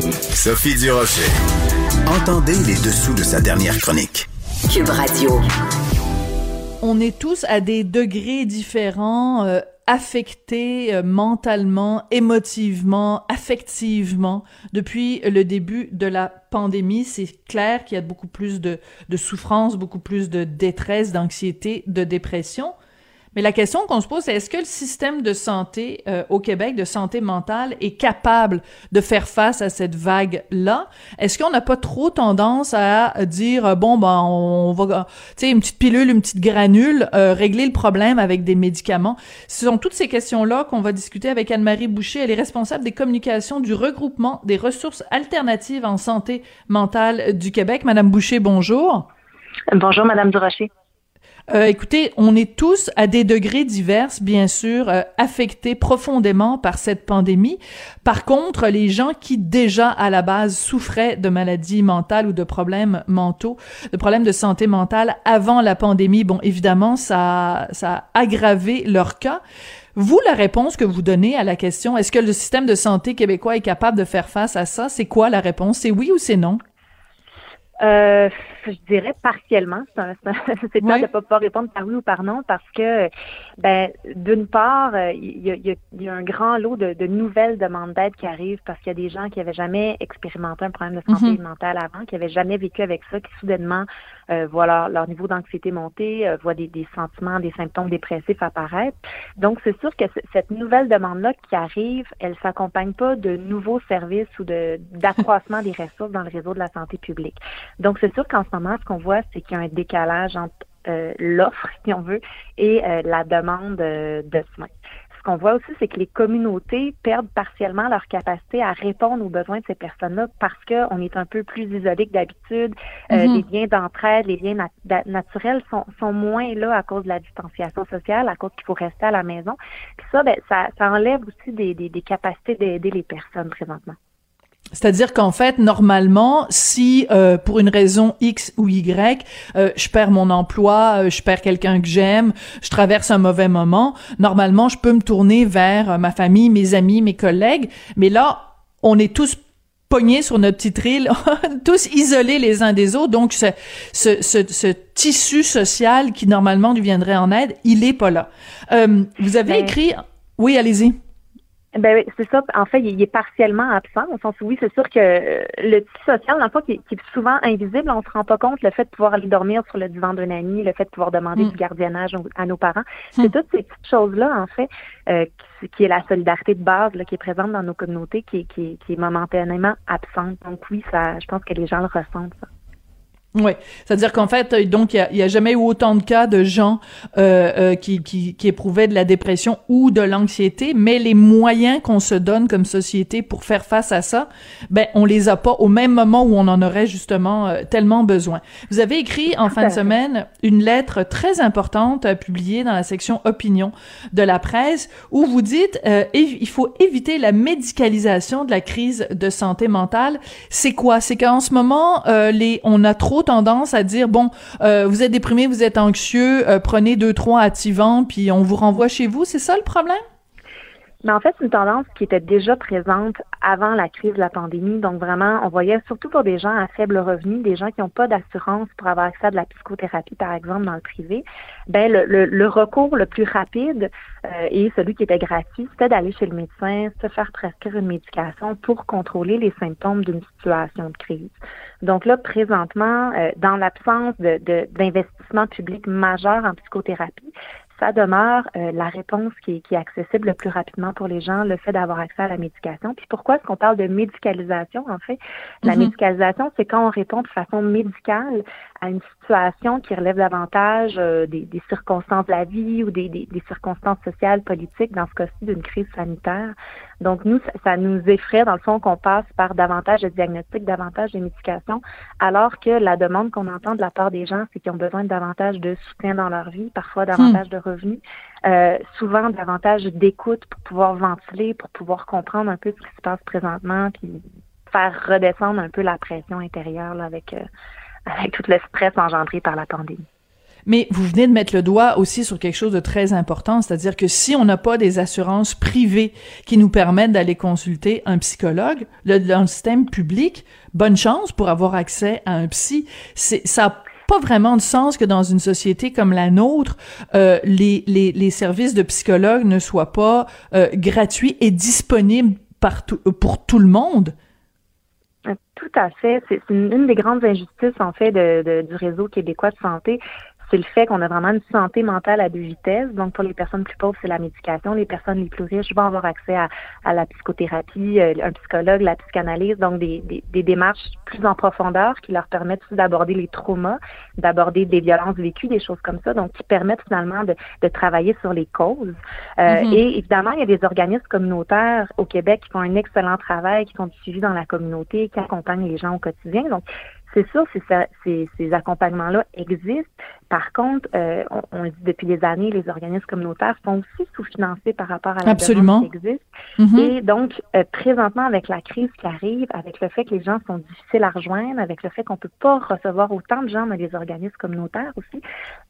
Sophie Durocher. Entendez les dessous de sa dernière chronique. Cube Radio. On est tous à des degrés différents, euh, affectés euh, mentalement, émotivement, affectivement depuis le début de la pandémie. C'est clair qu'il y a beaucoup plus de, de souffrance, beaucoup plus de détresse, d'anxiété, de dépression. Mais la question qu'on se pose, c'est est-ce que le système de santé euh, au Québec, de santé mentale, est capable de faire face à cette vague-là? Est-ce qu'on n'a pas trop tendance à dire, euh, bon, ben, on va, tu sais, une petite pilule, une petite granule, euh, régler le problème avec des médicaments? Ce sont toutes ces questions-là qu'on va discuter avec Anne-Marie Boucher. Elle est responsable des communications du regroupement des ressources alternatives en santé mentale du Québec. Madame Boucher, bonjour. Bonjour, Madame Durocher. Euh, écoutez, on est tous à des degrés divers, bien sûr, euh, affectés profondément par cette pandémie. Par contre, les gens qui déjà à la base souffraient de maladies mentales ou de problèmes mentaux, de problèmes de santé mentale avant la pandémie, bon, évidemment, ça, ça a aggravé leur cas. Vous, la réponse que vous donnez à la question, est-ce que le système de santé québécois est capable de faire face à ça? C'est quoi la réponse? C'est oui ou c'est non? Euh, je dirais partiellement. C'est pas de pas pouvoir répondre par oui ou par non parce que, ben, d'une part, euh, il y, a, un grand lot de, nouvelles demandes d'aide qui arrivent parce qu'il y a des gens qui avaient jamais expérimenté un problème de santé mm-hmm. mentale avant, qui avaient jamais vécu avec ça, qui soudainement euh, voient leur, niveau d'anxiété monter, euh, voient des, des, sentiments, des symptômes dépressifs apparaître. Donc, c'est sûr que cette nouvelle demande-là qui arrive, elle s'accompagne pas de nouveaux services ou de d'accroissement des ressources dans le réseau de la santé publique. Donc, c'est sûr qu'en ce moment, ce qu'on voit, c'est qu'il y a un décalage entre euh, l'offre, si on veut, et euh, la demande euh, de soins. Ce qu'on voit aussi, c'est que les communautés perdent partiellement leur capacité à répondre aux besoins de ces personnes-là parce qu'on est un peu plus isolé que d'habitude. Mm-hmm. les liens d'entraide, les liens naturels sont, sont, moins là à cause de la distanciation sociale, à cause qu'il faut rester à la maison. Puis ça, ben, ça, ça enlève aussi des, des, des capacités d'aider les personnes présentement. C'est-à-dire qu'en fait, normalement, si euh, pour une raison X ou Y, euh, je perds mon emploi, euh, je perds quelqu'un que j'aime, je traverse un mauvais moment, normalement, je peux me tourner vers ma famille, mes amis, mes collègues. Mais là, on est tous pognés sur notre petite île, tous isolés les uns des autres. Donc, ce, ce, ce, ce, tissu social qui normalement nous viendrait en aide, il est pas là. vous avez ben écrit... Oui, allez-y. Ben c'est ça. En fait, il est partiellement absent. Au sens où oui, c'est sûr que euh, le petit social, dans le fond, qui, est souvent invisible, on se rend pas compte le fait de pouvoir aller dormir sur le divan d'un ami, le fait de pouvoir demander mm. du gardiennage à nos parents. C'est mm. toutes ces petites choses-là, en fait, euh, qui, est la solidarité de base là, qui est présente dans nos communautés, qui, qui, qui est momentanément absente. Donc oui, ça, je pense que les gens le ressentent. Ça. Oui, c'est-à-dire qu'en fait, euh, donc il y a, jamais eu autant de cas de gens euh, euh, qui, qui, qui éprouvaient de la dépression ou de l'anxiété, mais les moyens qu'on se donne comme société pour faire face à ça, ben on les a pas au même moment où on en aurait justement euh, tellement besoin. Vous avez écrit en fin de semaine une lettre très importante publiée dans la section opinion de la presse où vous dites il faut éviter la médicalisation de la crise de santé mentale. C'est quoi? C'est qu'en ce moment les on a trop tendance à dire bon, euh, vous êtes déprimé, vous êtes anxieux, euh, prenez deux trois activants puis on vous renvoie chez vous. C'est ça le problème? Mais en fait, c'est une tendance qui était déjà présente avant la crise de la pandémie. Donc vraiment, on voyait surtout pour des gens à faible revenu, des gens qui n'ont pas d'assurance pour avoir accès à de la psychothérapie, par exemple, dans le privé. Ben le, recours le plus rapide euh, et celui qui était gratuit, c'était d'aller chez le médecin, se faire prescrire une médication pour contrôler les symptômes d'une situation de crise. Donc là, présentement, euh, dans l'absence d'investissement de, public majeur en psychothérapie, ça demeure euh, la réponse qui est, accessible le plus rapidement pour les gens, le fait d'avoir accès à la médication. Puis pourquoi est-ce qu'on parle de médicalisation, en fait? La mm-hmm. médicalisation, c'est quand on répond de façon médicale à une situation situations qui relèvent davantage euh, des, circonstances de la vie ou des, des, circonstances sociales, politiques, dans ce cas-ci d'une crise sanitaire. Donc, nous, ça, nous effraie, dans le fond, qu'on passe par davantage de diagnostics, davantage de médications, alors que la demande qu'on entend de la part des gens, c'est qu'ils ont besoin de davantage de soutien dans leur vie, parfois davantage hmm. de revenus, euh, souvent davantage d'écoute pour pouvoir ventiler, pour pouvoir comprendre un peu ce qui se passe présentement, puis faire redescendre un peu la pression intérieure avec, euh, avec tout le stress engendré par la pandémie. Mais vous venez de mettre le doigt aussi sur quelque chose de très important, c'est-à-dire que si on n'a pas des assurances privées qui nous permettent d'aller consulter un psychologue dans le système public, bonne chance pour avoir accès à un psy. C'est ça n'a pas vraiment de sens que dans une société comme la nôtre, euh, les, les, les, services de psychologue ne soient pas euh, gratuits et disponibles partout, pour tout le monde. Tout à fait. C'est une, des grandes injustices, en fait, du réseau québécois de santé c'est le fait qu'on a vraiment une santé mentale à deux vitesses. Donc, pour les personnes plus pauvres, c'est la médication. Les personnes les plus riches vont avoir accès à, à la psychothérapie, euh, un psychologue, la psychanalyse, donc des, des, des, démarches plus en profondeur qui leur permettent d'aborder les traumas, d'aborder des violences vécues, des choses comme ça, donc qui permettent finalement de, de travailler sur les causes. Euh, mm-hmm. Et évidemment, il y a des organismes communautaires au Québec qui font un excellent travail, qui font du suivi dans la communauté, qui accompagnent les gens au quotidien. Donc, c'est sûr, ces, ces accompagnements-là existent. Par contre, euh, on, dit depuis des années, les organismes communautaires sont aussi sous-financés par rapport à la Absolument. demande qui existe. Mm-hmm. Et donc, euh, présentement, avec la crise qui arrive, avec le fait que les gens sont difficiles à rejoindre, avec le fait qu'on peut pas recevoir autant de gens dans les organismes communautaires aussi,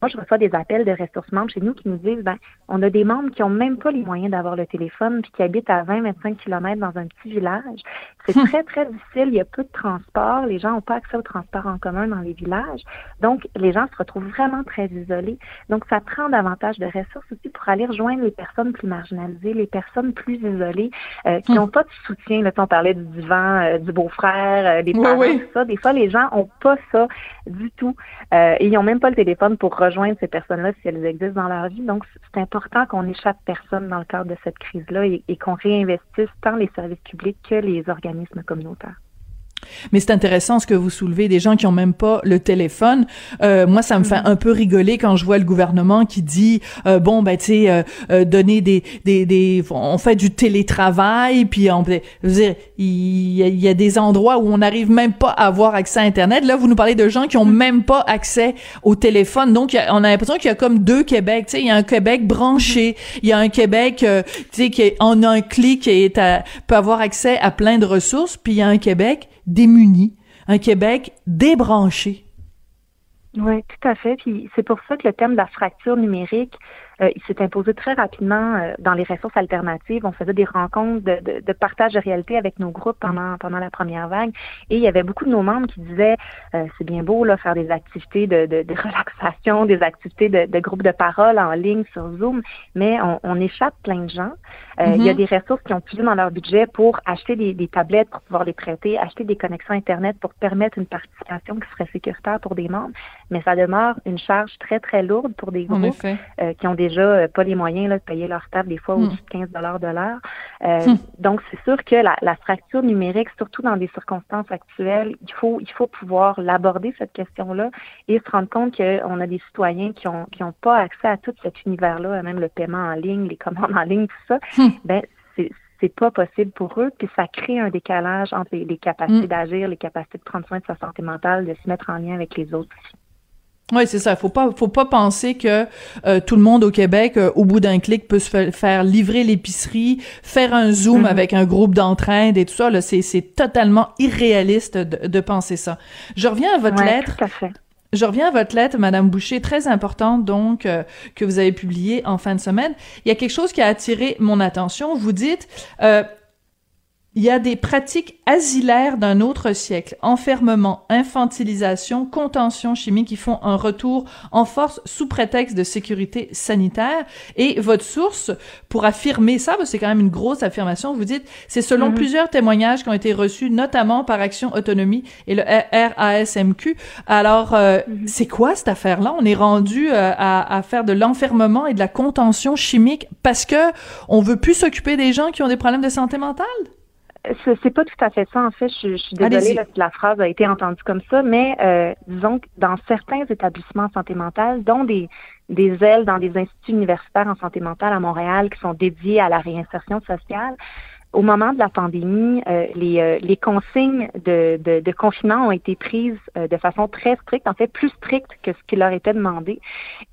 moi, je reçois des appels de ressources membres chez nous qui nous disent, ben, on a des membres qui ont même pas les moyens d'avoir le téléphone, puis qui habitent à 20-25 km dans un petit village. C'est hum. très, très difficile. Il y a peu de transport. Les gens n'ont pas accès au transport en commun dans les villages. Donc, les gens se retrouvent vraiment très isolés. Donc, ça prend davantage de ressources aussi pour aller rejoindre les personnes plus marginalisées, les personnes plus isolées, euh, qui n'ont hmm. pas de soutien. Là, on parlait du divan, euh, du beau-frère, euh, des parents, tout ça. Des fois, les gens ont pas ça du tout. et ils n'ont même pas le téléphone pour rejoindre ces personnes-là si elles existent dans leur vie. Donc, c'est important qu'on échappe personne dans le cadre de cette crise-là et, et qu'on réinvestisse tant les services publics que les organismes communautaires. Mais c'est intéressant ce que vous soulevez, des gens qui ont même pas le téléphone. Euh, moi, ça me fait mm-hmm. un peu rigoler quand je vois le gouvernement qui dit euh, bon ben tu sais euh, euh, donner des, des des on fait du télétravail puis on je veux dire il y, a, des endroits où on n'arrive même pas à avoir accès à internet. Là, vous nous parlez de gens qui ont mm-hmm. même pas accès au téléphone. Donc on a l'impression qu'il y a comme deux Québec, tu sais, il y a un Québec branché, il y a un Québec tu sais qui en un clic est peut avoir accès à plein de ressources, puis il y a un Québec démuni, un Québec débranché. Oui, tout à fait. Puis c'est pour ça que le thème de la fracture numérique, euh, il s'est imposé très rapidement euh, dans les ressources alternatives. On faisait des rencontres de, de, partage de réalité avec nos groupes pendant pendant la première vague, et il y avait beaucoup de nos membres qui disaient euh, c'est bien beau là faire des activités de, de, de relaxation, des activités de, de groupe de parole en ligne sur Zoom, mais on, on échappe plein de gens. Il y a mm-hmm. des ressources qui ont plus dans leur budget pour acheter des, des, tablettes pour pouvoir les prêter, acheter des connexions internet pour permettre une participation qui serait sécuritaire pour des membres, mais ça demeure une charge très très lourde pour des groupes qui ont des déjà euh, pas les moyens là, de payer leur table des fois au-dessus de 15 dollars de l'heure. Euh, hmm. Donc, c'est sûr que la, la, fracture numérique, surtout dans des circonstances actuelles, il faut, il faut pouvoir l'aborder, cette question-là, et se rendre compte qu'on a des citoyens qui ont, qui ont pas accès à tout cet univers-là, même le paiement en ligne, les commandes en ligne, tout ça. Hmm. Ben, c'est c'est pas possible pour eux, puis ça crée un décalage entre les, capacités hmm. d'agir, les capacités de prendre soin de sa santé mentale, de se mettre en lien avec les autres. Oui, c'est ça. Faut pas, faut pas penser que euh, tout le monde au Québec, euh, au bout d'un clic, peut se faire livrer l'épicerie, faire un zoom mm-hmm. avec un groupe d'entraide et tout ça. C'est, c'est totalement irréaliste de, de, penser ça. Je reviens à votre lettre. Tout à fait. Je reviens à votre lettre, Madame Boucher, très importante donc euh, que vous avez publiée en fin de semaine. Il y a quelque chose qui a attiré mon attention. Vous dites il y a des pratiques asilaires d'un autre siècle, enfermement, infantilisation, contention chimique qui font un retour en force sous prétexte de sécurité sanitaire. Et votre source, pour affirmer ça, c'est quand même une grosse affirmation, vous dites, c'est selon mhm. plusieurs témoignages qui ont été reçus, notamment par Action Autonomie et le RASMQ. Alors, euh, mhm. c'est quoi cette affaire-là? On est rendu euh, à, à, faire de l'enfermement et de la contention chimique parce que on veut plus s'occuper des gens qui ont des problèmes de santé mentale? C'est pas tout à fait ça. En fait, je, suis désolée si la phrase a été entendue comme ça, mais euh, disons que dans certains établissements en santé mentale, dont des, des ailes dans des instituts universitaires en santé mentale à Montréal qui sont dédiés à la réinsertion sociale, au moment de la pandémie, euh, les, euh, les, consignes de, de, de, confinement ont été prises euh, de façon très stricte, en fait plus stricte que ce qui leur était demandé.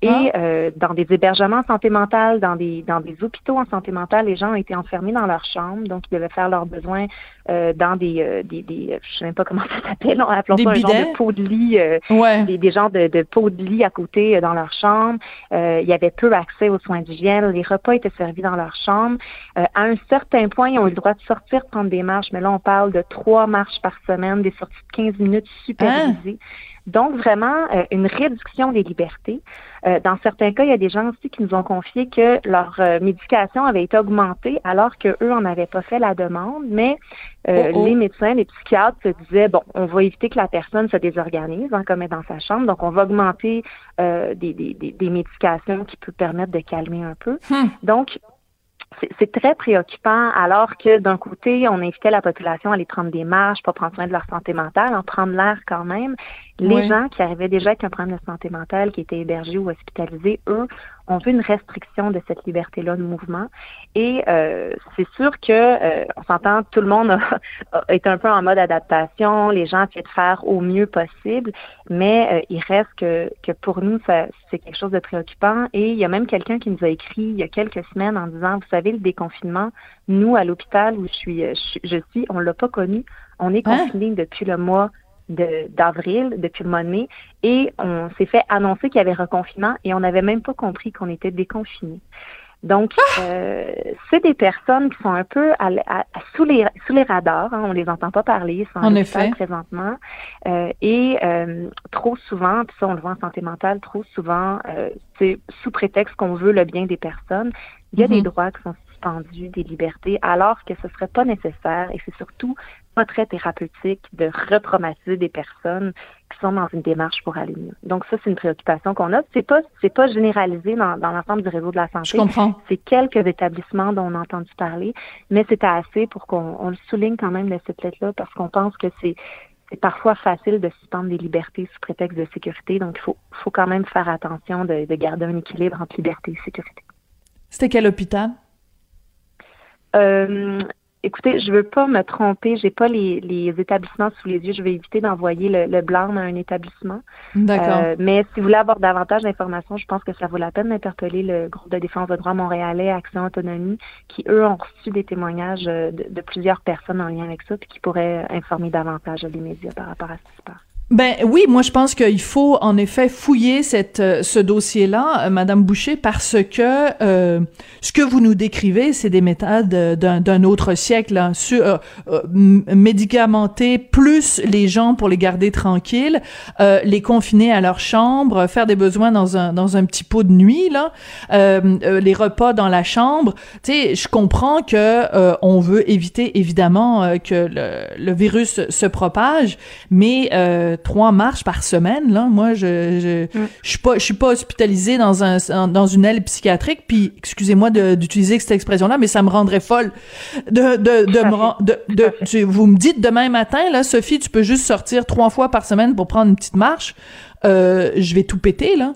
Et ah. dans des hébergements en santé mentale, dans des, dans des hôpitaux en santé mentale, les gens ont été enfermés dans leur chambre, donc ils devaient faire leurs besoins dans des, des, des, je sais même pas comment ça s'appelle, appelons ça un genre de pot de lit, ouais. des, des genres de, de pots de lit à côté dans leur chambre. il y avait peu accès aux soins d'hygiène, les repas étaient servis dans leur chambre. à un certain point, ils ont le droit de sortir prendre des marches, mais là, on parle de trois marches par semaine, des sorties de 15 minutes supervisées. Donc, vraiment, euh, une réduction des libertés. Euh, dans certains cas, il y a des gens aussi qui nous ont confié que leur euh, médication avait été augmentée alors qu'eux en avaient pas fait la demande, mais oh, oh. les médecins, les psychiatres se disaient, bon, on va éviter que la personne se désorganise, hein, comme est dans sa chambre, donc on va augmenter des, des, des, médications qui peuvent permettre de calmer un peu. Hmm. Donc, c'est très préoccupant alors que d'un côté, on invitait la population à aller prendre des marches pour prendre soin de leur santé mentale, en prendre l'air quand même. Les gens qui arrivaient déjà avec un problème de santé mentale, qui étaient hébergés ou hospitalisés, eux, ont vu une restriction de cette liberté-là de mouvement. Et euh, c'est sûr que, euh, on s'entend, tout le monde est un peu en mode adaptation, les gens essaient de faire au mieux possible, mais euh, il reste que, que pour nous, c'est quelque chose de préoccupant. Et il y a même quelqu'un qui nous a écrit il y a quelques semaines en disant, vous savez, le déconfinement, nous, à l'hôpital où je suis, je, suis, on l'a pas connu. On est hein? confiné depuis le mois d'avril, depuis le mois de mai, et on s'est fait annoncer qu'il y avait reconfinement et on n'avait même pas compris qu'on était déconfiné. Donc, ah! euh, c'est des personnes qui sont un peu à, sous, les, sous les radars. Hein, on les entend pas parler, ils sont en effet présentement. Euh, et euh, trop souvent, puis ça on le voit en santé mentale, trop souvent, c'est sous prétexte qu'on veut le bien des personnes. Il y a des mm-hmm. droits qui sont suspendus, des libertés, alors que ce serait pas nécessaire. Et c'est surtout pas très thérapeutique de retraumatiser des personnes qui sont dans une démarche pour aller mieux. Donc ça, c'est une préoccupation qu'on a. C'est pas c'est pas généralisé dans, dans l'ensemble du réseau de la santé. Je comprends. C'est quelques établissements dont on a entendu parler, mais c'était assez pour qu'on le souligne quand même de cette lettre-là parce qu'on pense que c'est c'est parfois facile de suspendre des libertés sous prétexte de sécurité. Donc, il faut, faut quand même faire attention de, de garder un équilibre entre liberté et sécurité. C'était quel hôpital? Euh, Écoutez, je veux pas me tromper, j'ai pas les, les, établissements sous les yeux. Je vais éviter d'envoyer le, blanc à un établissement. D'accord. Euh, mais si vous voulez avoir davantage d'informations, je pense que ça vaut la peine d'interpeller le groupe de défense de droits montréalais, Action Autonomie, qui eux ont reçu des témoignages de, de plusieurs personnes en lien avec ça, puis qui pourraient informer davantage les médias par rapport à ce qui se passe. Ben oui, moi je pense qu'il faut en effet fouiller cette euh, ce dossier-là, euh, Madame Boucher, parce que euh, ce que vous nous décrivez, c'est des méthodes d'un autre siècle, hein, sur, médicamenter plus les gens pour les garder tranquilles, les confiner à leur chambre, faire des besoins dans un dans un petit pot de nuit là, les repas dans la chambre. Tu sais, je comprends que on veut éviter évidemment que le, le, virus se propage, mais trois marches par semaine là. Moi je je, mm. je suis pas je suis pas hospitalisée dans un dans une aile psychiatrique puis excusez-moi d'utiliser cette expression là mais ça me rendrait folle de de de, me, de, de vous me dites demain matin là Sophie tu peux juste sortir trois fois par semaine pour prendre une petite marche. Euh, je vais tout péter là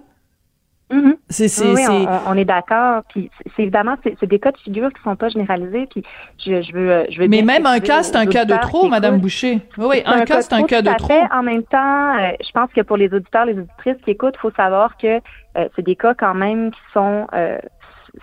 Mm-hmm. Oui, on, est d'accord. Puis c'est évidemment, c'est, des cas de figure qui sont pas généralisés. Puis je, je veux, je veux. Mais même un cas, c'est un cas de trop, Madame Boucher. Oui, un, cas, c'est un cas de trop. En même temps, euh, je pense que pour les auditeurs, les auditrices qui écoutent, il faut savoir que euh, c'est des cas quand même qui sont euh,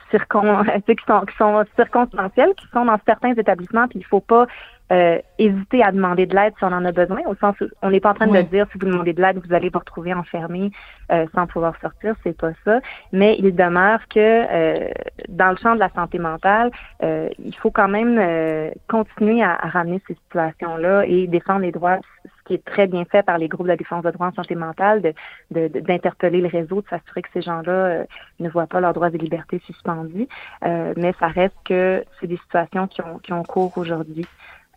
circon, qui sont, qui sont circonstanciels, qui sont dans certains établissements, puis il faut pas euh, hésiter à demander de l'aide si on en a besoin, au sens où on n'est pas en train de dire si vous demandez de l'aide, vous allez vous retrouver enfermé euh, sans pouvoir sortir, c'est pas ça. Mais il demeure que euh, dans le champ de la santé mentale, il faut quand même continuer à, ramener ces situations-là et défendre les droits, ce qui est très bien fait par les groupes de défense de droits en santé mentale, d'interpeller de, d'interpeller le réseau, de s'assurer que ces gens-là ne voient pas leurs droits et libertés suspendus. mais ça reste que c'est des situations qui ont, qui ont cours aujourd'hui.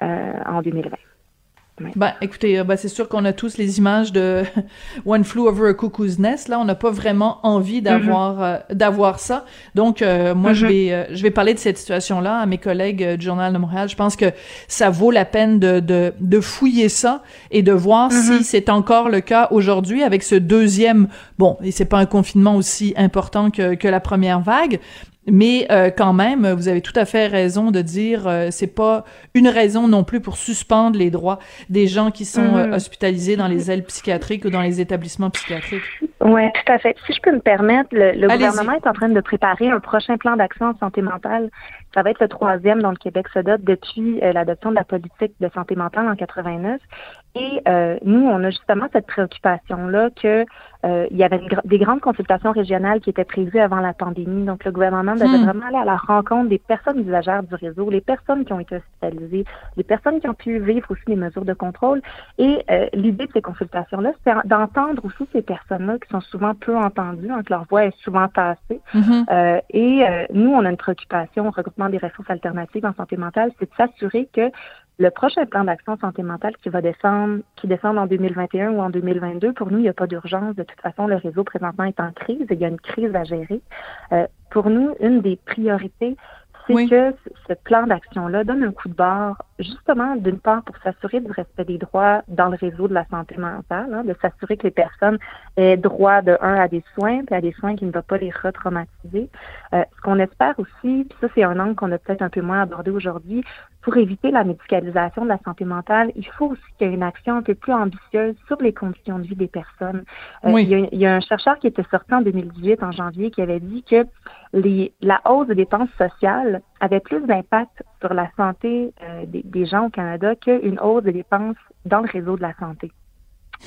Euh, en 2020. Ben, écoutez, euh, ben, c'est sûr qu'on a tous les images de One Flew Over a Cuckoo's Nest. Là, on n'a pas vraiment envie d'avoir mm-hmm. euh, d'avoir ça. Donc, euh, moi, je mm-hmm. vais je vais parler de cette situation-là à mes collègues du Journal de Montréal. Je pense que ça vaut la peine de de, de fouiller ça et de voir mm-hmm. si c'est encore le cas aujourd'hui avec ce deuxième. Bon, et c'est pas un confinement aussi important que que la première vague, mais euh, quand même, vous avez tout à fait raison de dire euh, c'est pas une raison non plus pour suspendre les droits des gens qui sont euh, mhm. hospitalisés dans les ailes psychiatriques ou dans les établissements psychiatriques. Oui, tout à fait. Si je peux me permettre, le, le gouvernement est en train de préparer un prochain plan d'action en santé mentale. Ça va être le troisième dont le Québec se dote depuis l'adoption de la politique de santé mentale en 89. Et nous, on a justement cette préoccupation-là que euh, il y avait des grandes consultations régionales qui étaient prévues avant la pandémie. Donc, le gouvernement devait hmm. vraiment aller à la rencontre des personnes usagères du réseau, les personnes qui ont été hospitalisées, les personnes qui ont pu vivre aussi les mesures de contrôle. Et euh, l'idée de ces consultations-là, c'est d'entendre aussi ces personnes-là qui sont souvent peu entendues, hein, que leur voix est souvent tassée. Mm-hmm. euh, et euh, nous, on a une préoccupation au regroupement des ressources alternatives en santé mentale, c'est de s'assurer que le prochain plan d'action santé mentale qui va descendre, qui descend en 2021 ou en 2022, pour nous, il n'y a pas d'urgence. De toute façon, le réseau présentement est en crise et il y a une crise à gérer. Euh, pour nous, une des priorités, c'est que ce plan d'action-là donne un coup de barre, justement, d'une part, pour s'assurer du respect des droits dans le réseau de la santé mentale, hein, de s'assurer que les personnes aient droit de un à des soins, puis à des soins qui ne vont pas les retraumatiser. Euh, ce qu'on espère aussi, puis ça c'est un angle qu'on a peut-être un peu moins abordé aujourd'hui, pour éviter la médicalisation de la santé mentale, il faut aussi qu'il y ait une action un peu plus ambitieuse sur les conditions de vie des personnes. Euh, il, y a, il, y a, un chercheur qui était sorti en 2018, en janvier, qui avait dit que les, la hausse des dépenses sociales avait plus d'impact sur la santé euh, des, des, gens au Canada qu'une hausse des dépenses dans le réseau de la santé.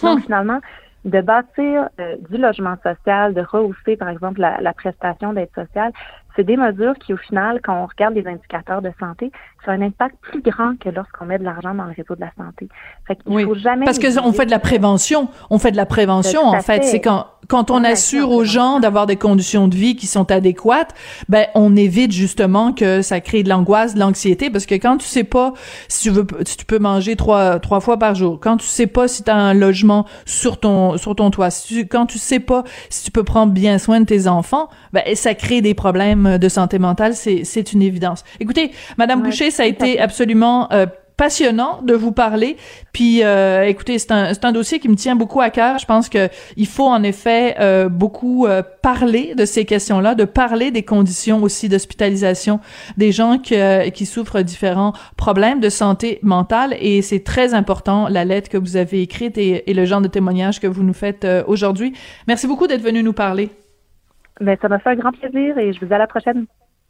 Donc, hmm. finalement, de bâtir euh, du logement social, de rehausser, par exemple, la, la prestation d'aide sociale, c'est des mesures qui, au final, quand on regarde les indicateurs de santé, ça a un impact plus grand que lorsqu'on met de l'argent dans le réseau de la santé. Fait oui, faut jamais parce qu'on fait de la prévention. On fait de la prévention, en fait. C'est quand quand on assure aux gens d'avoir des conditions de vie qui sont adéquates, ben on évite justement que ça crée de l'angoisse, de l'anxiété, parce que quand tu sais pas si tu veux, si tu peux manger trois trois fois par jour, quand tu sais pas si tu as un logement sur ton sur ton toit, quand tu sais pas si tu peux prendre bien soin de tes enfants, ben ça crée des problèmes de santé mentale, c'est une évidence. Écoutez, Madame Boucher, ça a été absolument euh, passionnant de vous parler. Puis, euh, écoutez, c'est un, un dossier qui me tient beaucoup à cœur. Je pense que il faut en effet euh, beaucoup parler de ces questions-là, de parler des conditions aussi d'hospitalisation des gens qui, qui souffrent différents problèmes de santé mentale. Et c'est très important la lettre que vous avez écrite et, et le genre de témoignage que vous nous faites aujourd'hui. Merci beaucoup d'être venu nous parler. Ben, ça m'a fait un grand plaisir et je vous dis à la prochaine.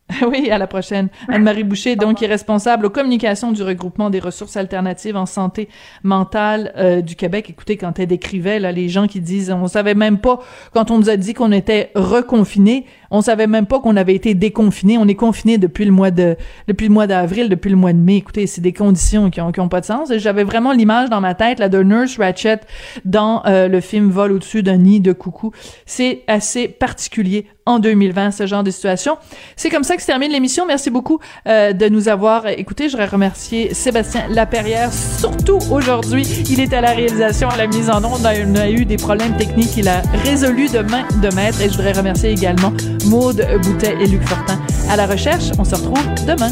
Oui, à la prochaine. Anne-Marie Boucher, donc, est responsable aux communications du regroupement des ressources alternatives en santé mentale euh, du Québec. Écoutez, quand elle décrivait, là, les gens qui disent, on savait même pas, quand on nous a dit qu'on était reconfinés, on savait même pas qu'on avait été déconfiné. On est confiné depuis le mois de depuis le mois d'avril, depuis le mois de mai. Écoutez, c'est des conditions qui ont, qui ont pas de sens. Et j'avais vraiment l'image dans ma tête là de Nurse Ratchet dans euh, le film Vol au-dessus d'un nid de coucou. C'est assez particulier en 2020 ce genre de situation. C'est comme ça que se termine l'émission. Merci beaucoup euh, de nous avoir écoutés. Je voudrais remercier Sébastien Laperrière, surtout aujourd'hui. Il est à la réalisation, à la mise en onde. On a eu des problèmes techniques. Il a résolu de main de maître. Et je voudrais remercier également Maude Boutet et Luc Fortin. À la recherche, on se retrouve demain.